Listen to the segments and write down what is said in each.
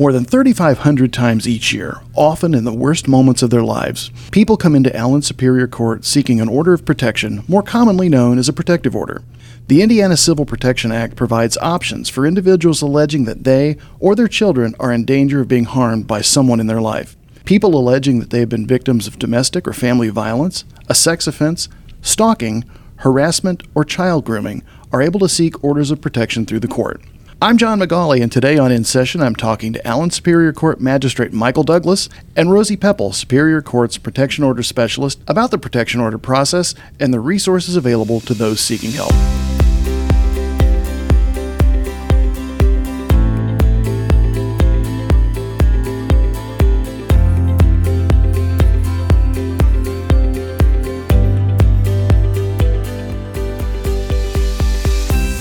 More than 3,500 times each year, often in the worst moments of their lives, people come into Allen Superior Court seeking an order of protection, more commonly known as a protective order. The Indiana Civil Protection Act provides options for individuals alleging that they or their children are in danger of being harmed by someone in their life. People alleging that they have been victims of domestic or family violence, a sex offense, stalking, harassment, or child grooming are able to seek orders of protection through the court. I'm John McGauley, and today on In Session, I'm talking to Allen Superior Court Magistrate Michael Douglas and Rosie Pepple, Superior Court's Protection Order Specialist, about the protection order process and the resources available to those seeking help.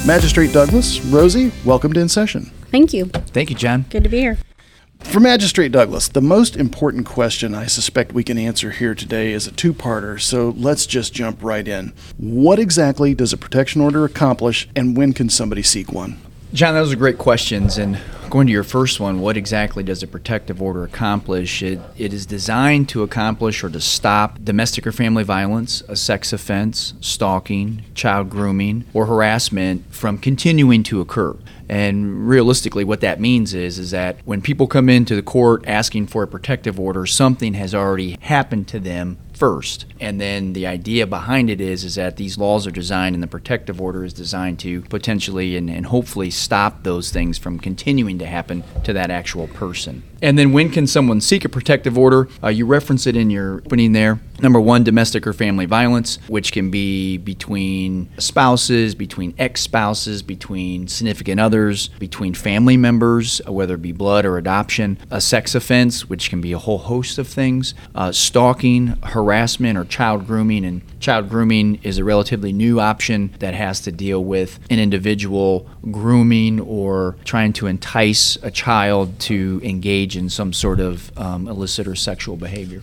Magistrate Douglas, Rosie, welcome to In Session. Thank you. Thank you, John. Good to be here. For Magistrate Douglas, the most important question I suspect we can answer here today is a two parter, so let's just jump right in. What exactly does a protection order accomplish, and when can somebody seek one? John, those are great questions. And going to your first one, what exactly does a protective order accomplish? It, it is designed to accomplish or to stop domestic or family violence, a sex offense, stalking, child grooming, or harassment from continuing to occur. And realistically, what that means is, is that when people come into the court asking for a protective order, something has already happened to them first. And then the idea behind it is is that these laws are designed and the protective order is designed to potentially and, and hopefully stop those things from continuing to happen to that actual person. And then when can someone seek a protective order? Uh, you reference it in your opening there. Number one, domestic or family violence, which can be between spouses, between ex spouses, between significant others, between family members, uh, whether it be blood or adoption. A sex offense, which can be a whole host of things. Uh, stalking, harassment, or child grooming. And child grooming is a relatively new option that has to deal with an individual grooming or trying to entice a child to engage in some sort of um, illicit or sexual behavior.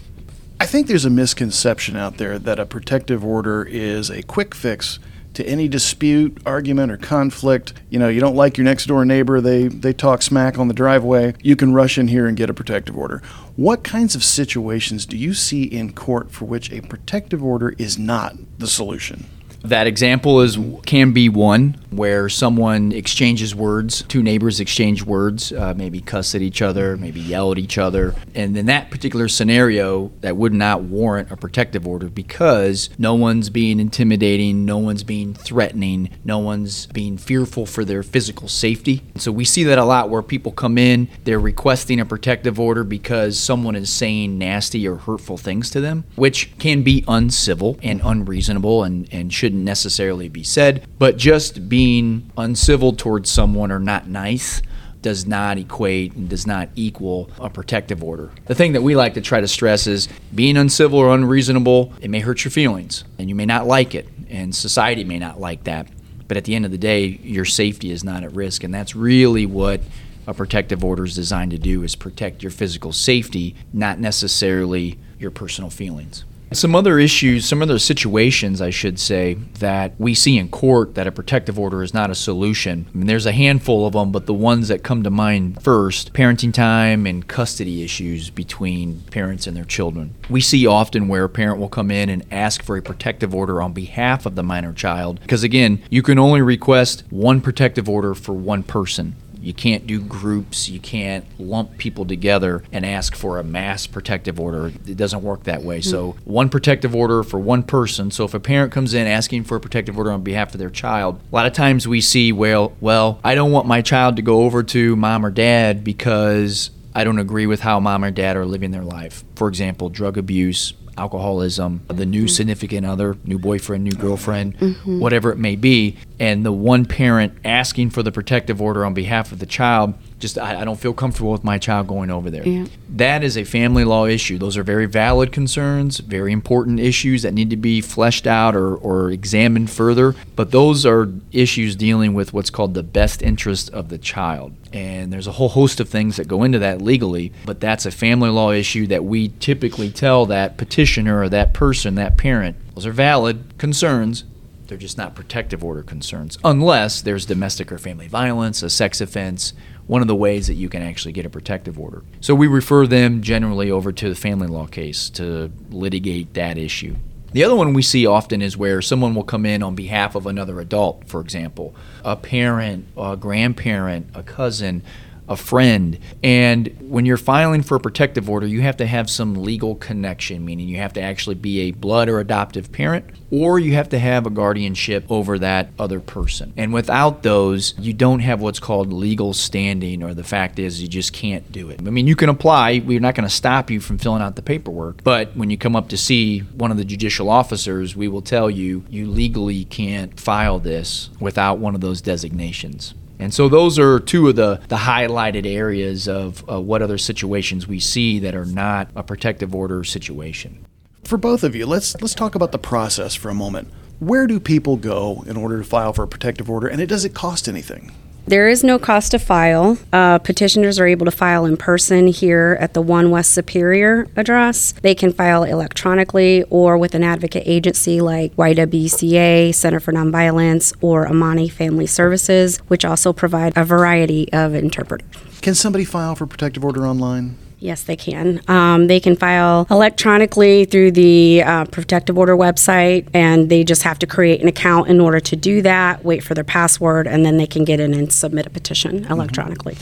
I think there's a misconception out there that a protective order is a quick fix to any dispute, argument, or conflict. You know, you don't like your next door neighbor, they, they talk smack on the driveway, you can rush in here and get a protective order. What kinds of situations do you see in court for which a protective order is not the solution? That example is can be one where someone exchanges words, two neighbors exchange words, uh, maybe cuss at each other, maybe yell at each other, and in that particular scenario, that would not warrant a protective order because no one's being intimidating, no one's being threatening, no one's being fearful for their physical safety. So we see that a lot where people come in, they're requesting a protective order because someone is saying nasty or hurtful things to them, which can be uncivil and unreasonable and, and shouldn't shouldn't necessarily be said, but just being uncivil towards someone or not nice does not equate and does not equal a protective order. The thing that we like to try to stress is being uncivil or unreasonable, it may hurt your feelings and you may not like it, and society may not like that. But at the end of the day, your safety is not at risk, and that's really what a protective order is designed to do is protect your physical safety, not necessarily your personal feelings. Some other issues, some other situations, I should say, that we see in court that a protective order is not a solution. I mean, there's a handful of them, but the ones that come to mind first parenting time and custody issues between parents and their children. We see often where a parent will come in and ask for a protective order on behalf of the minor child, because again, you can only request one protective order for one person. You can't do groups. You can't lump people together and ask for a mass protective order. It doesn't work that way. Mm-hmm. So, one protective order for one person. So, if a parent comes in asking for a protective order on behalf of their child, a lot of times we see, well, well, I don't want my child to go over to mom or dad because I don't agree with how mom or dad are living their life. For example, drug abuse, alcoholism, the new mm-hmm. significant other, new boyfriend, new girlfriend, mm-hmm. whatever it may be, and the one parent asking for the protective order on behalf of the child just I, I, don't feel comfortable with my child going over there. Yeah. That is a family law issue. Those are very valid concerns, very important issues that need to be fleshed out or, or examined further. But those are issues dealing with what's called the best interest of the child. And there's a whole host of things that go into that legally, but that's a family law issue that we typically tell that petitioner or that person, that parent, those are valid concerns, they're just not protective order concerns, unless there's domestic or family violence, a sex offense, one of the ways that you can actually get a protective order. So we refer them generally over to the family law case to litigate that issue. The other one we see often is where someone will come in on behalf of another adult, for example, a parent, a grandparent, a cousin, a friend. And when you're filing for a protective order, you have to have some legal connection, meaning you have to actually be a blood or adoptive parent, or you have to have a guardianship over that other person. And without those, you don't have what's called legal standing, or the fact is you just can't do it. I mean, you can apply, we're not going to stop you from filling out the paperwork, but when you come up to see one of the judicial officers, we will tell you you legally can't file this without one of those designations. And so those are two of the, the highlighted areas of uh, what other situations we see that are not a protective order situation. For both of you, let's let's talk about the process for a moment. Where do people go in order to file for a protective order, and it does it cost anything? There is no cost to file. Uh, petitioners are able to file in person here at the One West Superior address. They can file electronically or with an advocate agency like YWCA, Center for Nonviolence, or Amani Family Services, which also provide a variety of interpreters. Can somebody file for protective order online? Yes, they can. Um, they can file electronically through the uh, protective order website, and they just have to create an account in order to do that, wait for their password, and then they can get in and submit a petition electronically.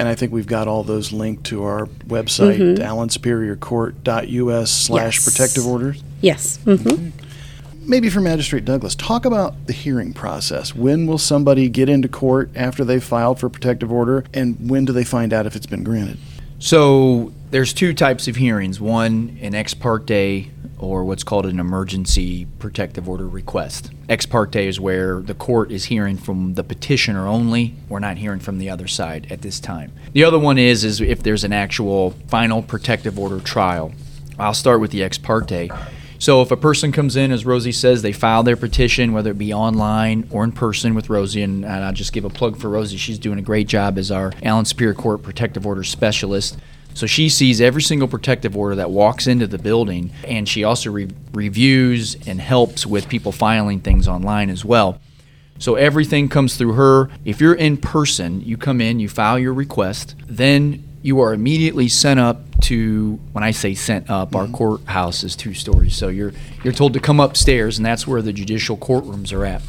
And I think we've got all those linked to our website, allensuperiorcourt.us slash Yes. protective orders. Yes. hmm Maybe for Magistrate Douglas, talk about the hearing process. When will somebody get into court after they've filed for protective order, and when do they find out if it's been granted? So there's two types of hearings one, an ex parte or what's called an emergency protective order request. Ex parte is where the court is hearing from the petitioner only. We're not hearing from the other side at this time. The other one is is if there's an actual final protective order trial. I'll start with the ex parte. So if a person comes in, as Rosie says, they file their petition, whether it be online or in person with Rosie, and, and I'll just give a plug for Rosie. She's doing a great job as our Allen Superior Court Protective Order Specialist. So she sees every single protective order that walks into the building, and she also re- reviews and helps with people filing things online as well. So everything comes through her. If you're in person, you come in, you file your request, then you are immediately sent up to when I say sent up, our mm-hmm. courthouse is two stories. So you're you're told to come upstairs and that's where the judicial courtrooms are at.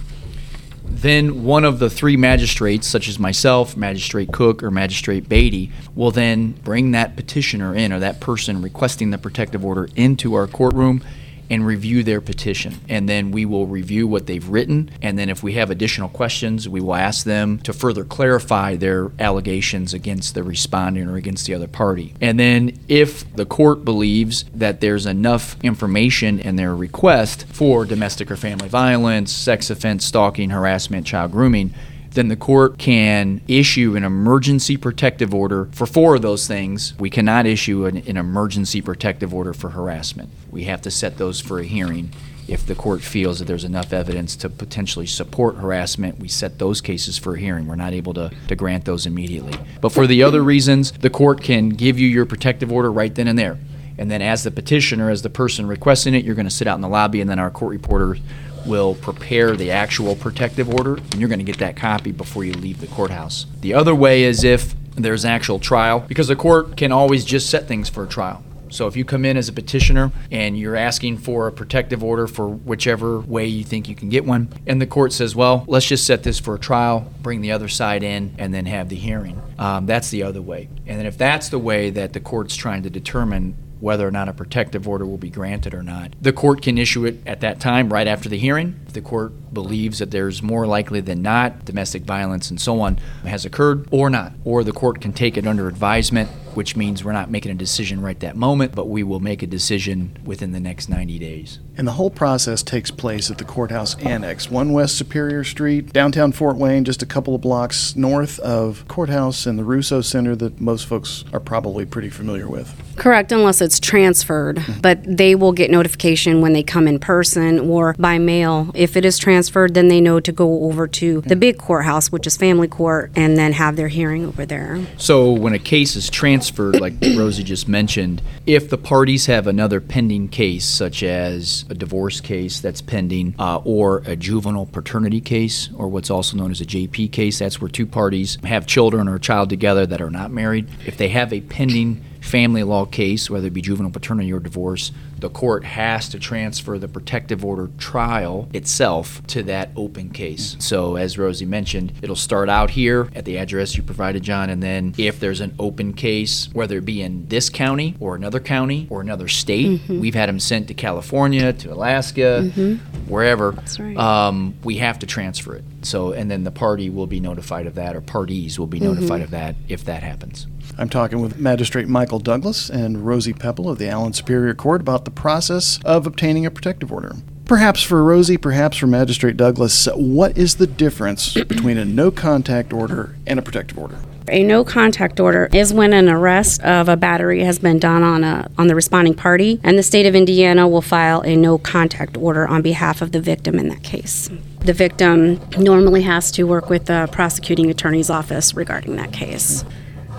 Then one of the three magistrates, such as myself, Magistrate Cook, or Magistrate Beatty, will then bring that petitioner in or that person requesting the protective order into our courtroom and review their petition. And then we will review what they've written. And then if we have additional questions, we will ask them to further clarify their allegations against the respondent or against the other party. And then if the court believes that there's enough information in their request for domestic or family violence, sex offense, stalking, harassment, child grooming, then the court can issue an emergency protective order for four of those things. We cannot issue an, an emergency protective order for harassment. We have to set those for a hearing. If the court feels that there's enough evidence to potentially support harassment, we set those cases for a hearing. We're not able to, to grant those immediately. But for the other reasons, the court can give you your protective order right then and there. And then as the petitioner, as the person requesting it, you're going to sit out in the lobby, and then our court reporter will prepare the actual protective order, and you're going to get that copy before you leave the courthouse. The other way is if there's an actual trial, because the court can always just set things for a trial. So if you come in as a petitioner and you're asking for a protective order for whichever way you think you can get one, and the court says, well, let's just set this for a trial, bring the other side in, and then have the hearing. Um, that's the other way. And then if that's the way that the court's trying to determine whether or not a protective order will be granted or not. The court can issue it at that time, right after the hearing. If the court believes that there's more likely than not domestic violence and so on has occurred or not. Or the court can take it under advisement, which means we're not making a decision right that moment, but we will make a decision within the next 90 days. And the whole process takes place at the courthouse annex, 1 West Superior Street, downtown Fort Wayne, just a couple of blocks north of courthouse and the Rousseau Centre that most folks are probably pretty familiar with. Correct, unless it's transferred. Mm-hmm. But they will get notification when they come in person or by mail. If it is transferred, then they know to go over to the big courthouse, which is family court, and then have their hearing over there. So when a case is transferred, transferred, like Rosie just mentioned, if the parties have another pending case, such as a divorce case that's pending, uh, or a juvenile paternity case, or what's also known as a JP case, that's where two parties have children or a child together that are not married. If they have a pending family law case, whether it be juvenile paternity or divorce, the court has to transfer the protective order trial itself to that open case. So, as Rosie mentioned, it'll start out here at the address you provided, John, and then if there's an open case, whether it be in this county or another county or another state, mm-hmm. we've had them sent to California, to Alaska, mm-hmm. wherever. That's right. Um, we have to transfer it. So, and then the party will be notified of that, or parties will be mm-hmm. notified of that if that happens. I'm talking with Magistrate Michael Douglas and Rosie Pepple of the Allen Superior Court about the process of obtaining a protective order. Perhaps for Rosie, perhaps for Magistrate Douglas, what is the difference between a no contact order and a protective order? A no contact order is when an arrest of a battery has been done on a on the responding party and the state of Indiana will file a no contact order on behalf of the victim in that case. The victim normally has to work with the prosecuting attorney's office regarding that case.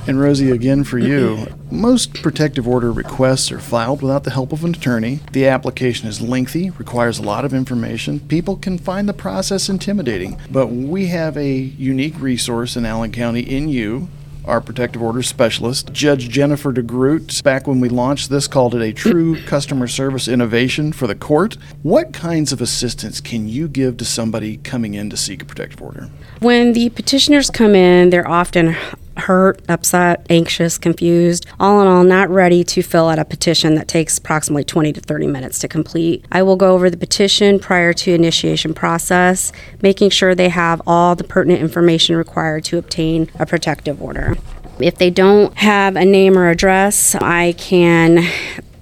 And Rosie, again for you, most protective order requests are filed without the help of an attorney. The application is lengthy, requires a lot of information. People can find the process intimidating, but we have a unique resource in Allen County in you. Our protective order specialist, Judge Jennifer DeGroot, back when we launched this, called it a true customer service innovation for the court. What kinds of assistance can you give to somebody coming in to seek a protective order? When the petitioners come in, they're often hurt, upset, anxious, confused, all in all, not ready to fill out a petition that takes approximately 20 to 30 minutes to complete. I will go over the petition prior to initiation process, making sure they have all the pertinent information required to obtain a protective order. If they don't have a name or address, I can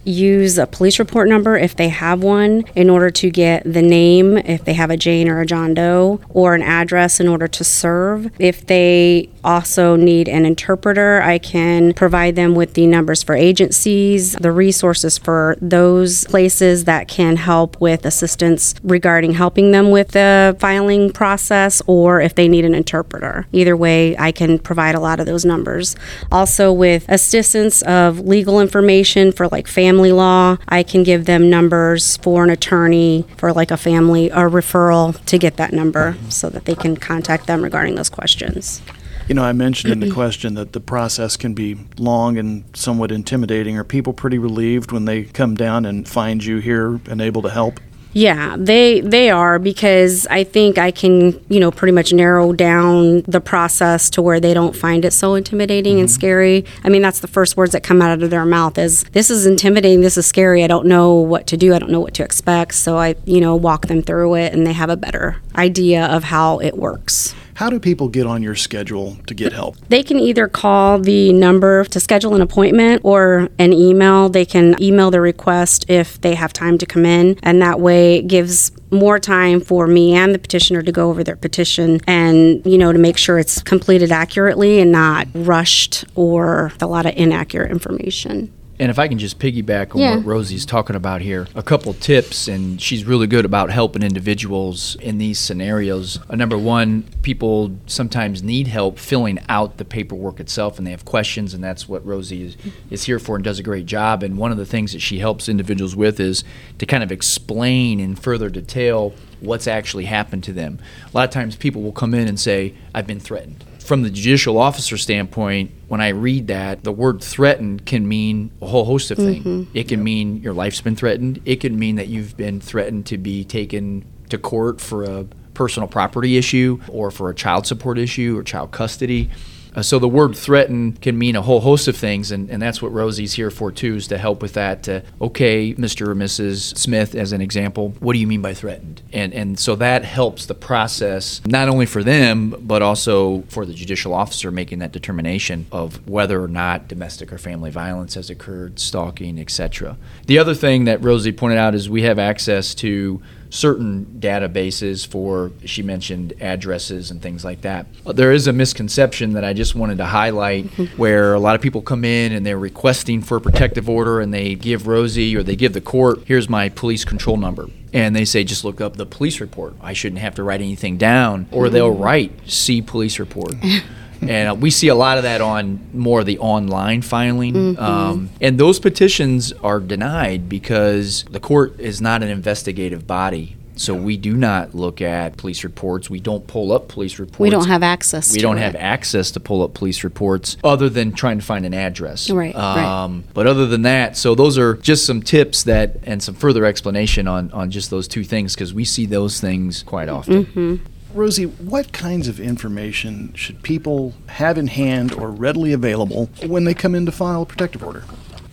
use a police report number if they have one in order to get the name if they have a Jane or a John Doe or an address in order to serve. If they also need an interpreter, I can provide them with the numbers for agencies, the resources for those places that can help with assistance regarding helping them with the filing process or if they need an interpreter. Either way, I can provide a lot of those numbers. Also with assistance of legal information for like family law, I can give them numbers for an attorney for like a family or referral to get that number so that they can contact them regarding those questions. You know, I mentioned in the question that the process can be long and somewhat intimidating. Are people pretty relieved when they come down and find you here and able to help? Yeah, they they are because I think I can, you know, pretty much narrow down the process to where they don't find it so intimidating and mm-hmm. scary. I mean, that's the first words that come out of their mouth is this is intimidating, this is scary. I don't know what to do. I don't know what to expect. So I, you know, walk them through it and they have a better idea of how it works. How do people get on your schedule to get help? They can either call the number to schedule an appointment or an email. They can email the request if they have time to come in, and that way it gives more time for me and the petitioner to go over their petition and, you know, to make sure it's completed accurately and not rushed or a lot of inaccurate information. And if I can just piggyback on Yeah. what Rosie's talking about here, a couple tips, and she's really good about helping individuals in these scenarios. Uh, number one, people sometimes need help filling out the paperwork itself, and they have questions, and that's what Rosie is, is here for and does a great job. And one of the things that she helps individuals with is to kind of explain in further detail what's actually happened to them. A lot of times people will come in and say, I've been threatened from the judicial officer standpoint, when I read that, the word threatened can mean a whole host of things. Mm-hmm. It can mean your life's been threatened. It can mean that you've been threatened to be taken to court for a personal property issue or for a child support issue or child custody. Uh, so the word threaten can mean a whole host of things, and, and that's what Rosie's here for too, is to help with that. Uh, okay, Mr. or Mrs. Smith, as an example, what do you mean by threatened? And and so that helps the process not only for them but also for the judicial officer making that determination of whether or not domestic or family violence has occurred, stalking, etc. The other thing that Rosie pointed out is we have access to certain databases for she mentioned addresses and things like that. There is a misconception that i just wanted to highlight where a lot of people come in and they're requesting for a protective order and they give rosie or they give the court here's my police control number. And they say just look up the police report. I shouldn't have to write anything down. Or they'll mm. write see police report and uh, we see a lot of that on more of the online filing. Mm-hmm. Um, and those petitions are denied because the court is not an investigative body. So we do not look at police reports. We don't pull up police reports. We don't have access We to don't it. have access to pull up police reports other than trying to find an address. Right, right. Um, But other than that, so those are just some tips that and some further explanation on on just those two things because we see those things quite often. Mm-hmm. Rosie, what kinds of information should people have in hand or readily available when they come in to file a protective order?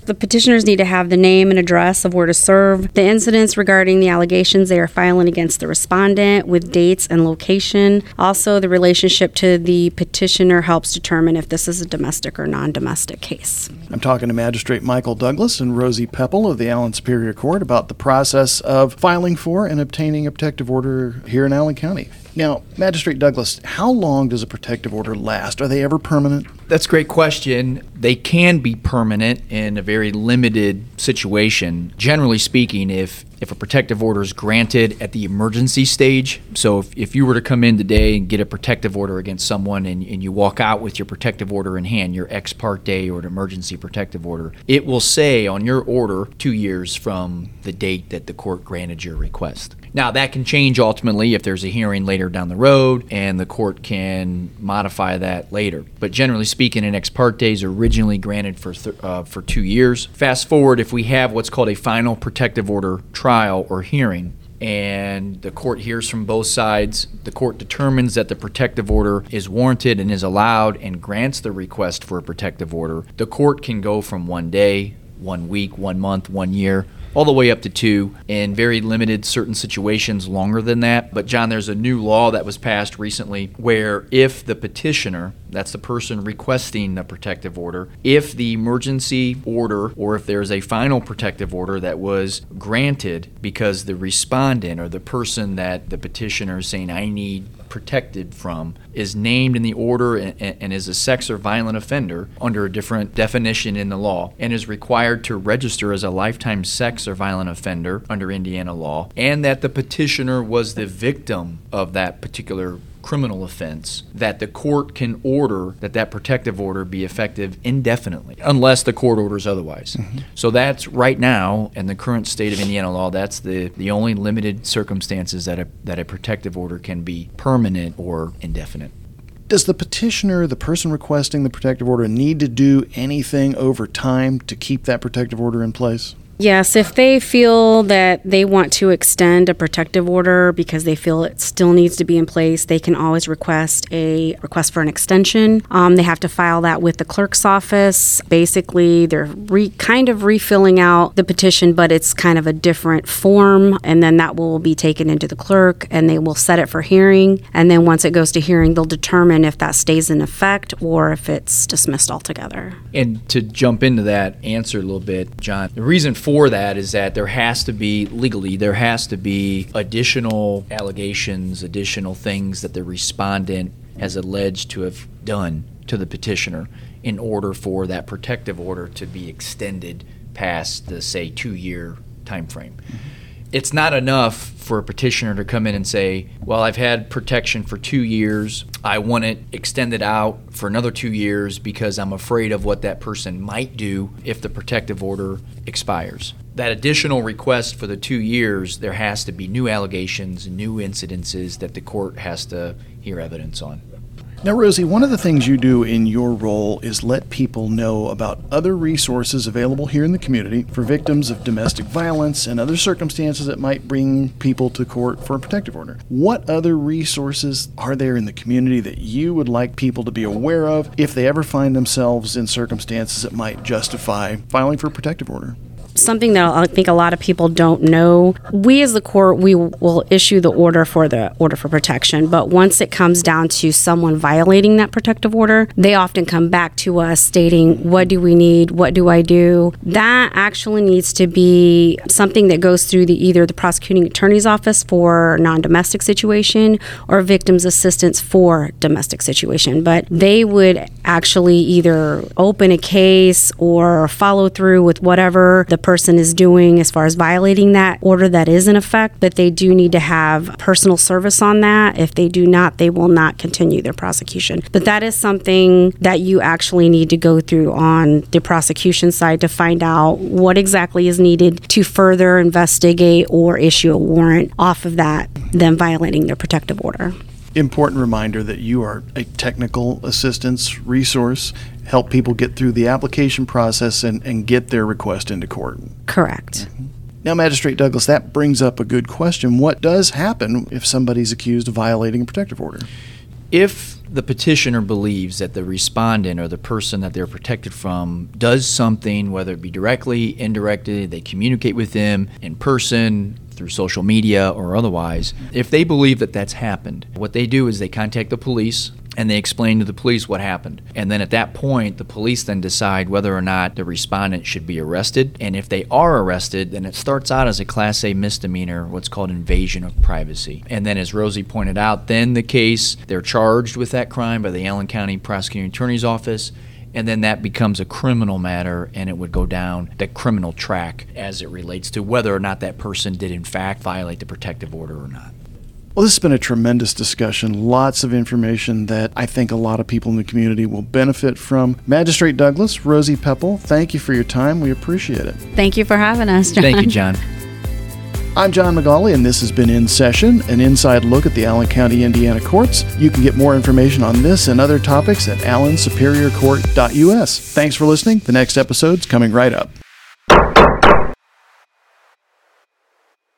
The petitioners need to have the name and address of where to serve, the incidents regarding the allegations they are filing against the respondent with dates and location. Also, the relationship to the petitioner helps determine if this is a domestic or non domestic case. I'm talking to Magistrate Michael Douglas and Rosie Pepple of the Allen Superior Court about the process of filing for and obtaining a protective order here in Allen County. Now, Magistrate Douglas, how long does a protective order last? Are they ever permanent? That's a great question. They can be permanent in a very limited situation. Generally speaking, if if a protective order is granted at the emergency stage, so if, if you were to come in today and get a protective order against someone and, and you walk out with your protective order in hand, your ex parte or an emergency protective order, it will say on your order two years from the date that the court granted your request. Now, that can change ultimately if there's a hearing later down the road and the court can modify that later. But generally speaking, an ex parte is originally granted for, th- uh, for two years. Fast forward, if we have what's called a final protective order trial or hearing, and the court hears from both sides. The court determines that the protective order is warranted and is allowed and grants the request for a protective order. The court can go from one day, one week, one month, one year, all the way up to two, in very limited certain situations longer than that. But, John, there's a new law that was passed recently where if the petitioner, that's the person requesting the protective order, if the emergency order or if there's a final protective order that was granted because the respondent or the person that the petitioner is saying, I need protected from is named in the order and, and, is a sex or violent offender under a different definition in the law and is required to register as a lifetime sex or violent offender under Indiana law, and that the petitioner was the victim of that particular criminal offense that the court can order that that protective order be effective indefinitely unless the court orders otherwise. Mm-hmm. So that's right now in the current state of Indiana law that's the the only limited circumstances that a that a protective order can be permanent or indefinite. Does the petitioner, the person requesting the protective order, need to do anything over time to keep that protective order in place? Yes, if they feel that they want to extend a protective order because they feel it still needs to be in place, they can always request a request for an extension. Um, they have to file that with the clerk's office. Basically, they're re, kind of refilling out the petition, but it's kind of a different form, and then that will be taken into the clerk, and they will set it for hearing. And then once it goes to hearing, they'll determine if that stays in effect or if it's dismissed altogether. And to jump into that answer a little bit, John, the reason for that is that there has to be legally there has to be additional allegations, additional things that the respondent has alleged to have done to the petitioner in order for that protective order to be extended past the say 2-year time frame. It's not enough for a petitioner to come in and say, Well, I've had protection for two years. I want it extended out for another two years because I'm afraid of what that person might do if the protective order expires. That additional request for the two years, there has to be new allegations, new incidences that the court has to hear evidence on. Now, Rosie, one of the things you do in your role is let people know about other resources available here in the community for victims of domestic violence and other circumstances that might bring people to court for a protective order. What other resources are there in the community that you would like people to be aware of if they ever find themselves in circumstances that might justify filing for a protective order? Something that I think a lot of people don't know. We as the court, we will issue the order for the order for protection, but once it comes down to someone violating that protective order, they often come back to us stating, "What do we need? What do I do?" That actually needs to be something that goes through the either the prosecuting attorney's office for non-domestic situation or victims assistance for domestic situation, but they would actually either open a case or follow through with whatever the person is doing as far as violating that order that is in effect, but they do need to have personal service on that. If they do not, they will not continue their prosecution. But that is something that you actually need to go through on the prosecution side to find out what exactly is needed to further investigate or issue a warrant off of that, them violating their protective order. Important reminder that you are a technical assistance resource, help people get through the application process and, and get their request into court. Correct. Mm-hmm. Now, Magistrate Douglas, that brings up a good question. What does happen if somebody's accused of violating a protective order? If the petitioner believes that the respondent or the person that they're protected from does something, whether it be directly, indirectly, they communicate with them in person, through social media, or otherwise, if they believe that that's happened, what they do is they contact the police and they explain to the police what happened. And then at that point, the police then decide whether or not the respondent should be arrested. And if they are arrested, then it starts out as a Class A misdemeanor, what's called invasion of privacy. And then, as Rosie pointed out, then the case, they're charged with that crime by the Allen County Prosecuting Attorney's Office. And then that becomes a criminal matter, and it would go down the criminal track as it relates to whether or not that person did, in fact, violate the protective order or not. Well, this has been a tremendous discussion. Lots of information that I think a lot of people in the community will benefit from. Magistrate Douglas, Rosie Pepple, thank you for your time. We appreciate it. Thank you for having us, John. Thank you, John. I'm John McGauley, and this has been In Session, an inside look at the Allen County, Indiana courts. You can get more information on this and other topics at allensuperiorcourt.us. Thanks for listening. The next episode's coming right up.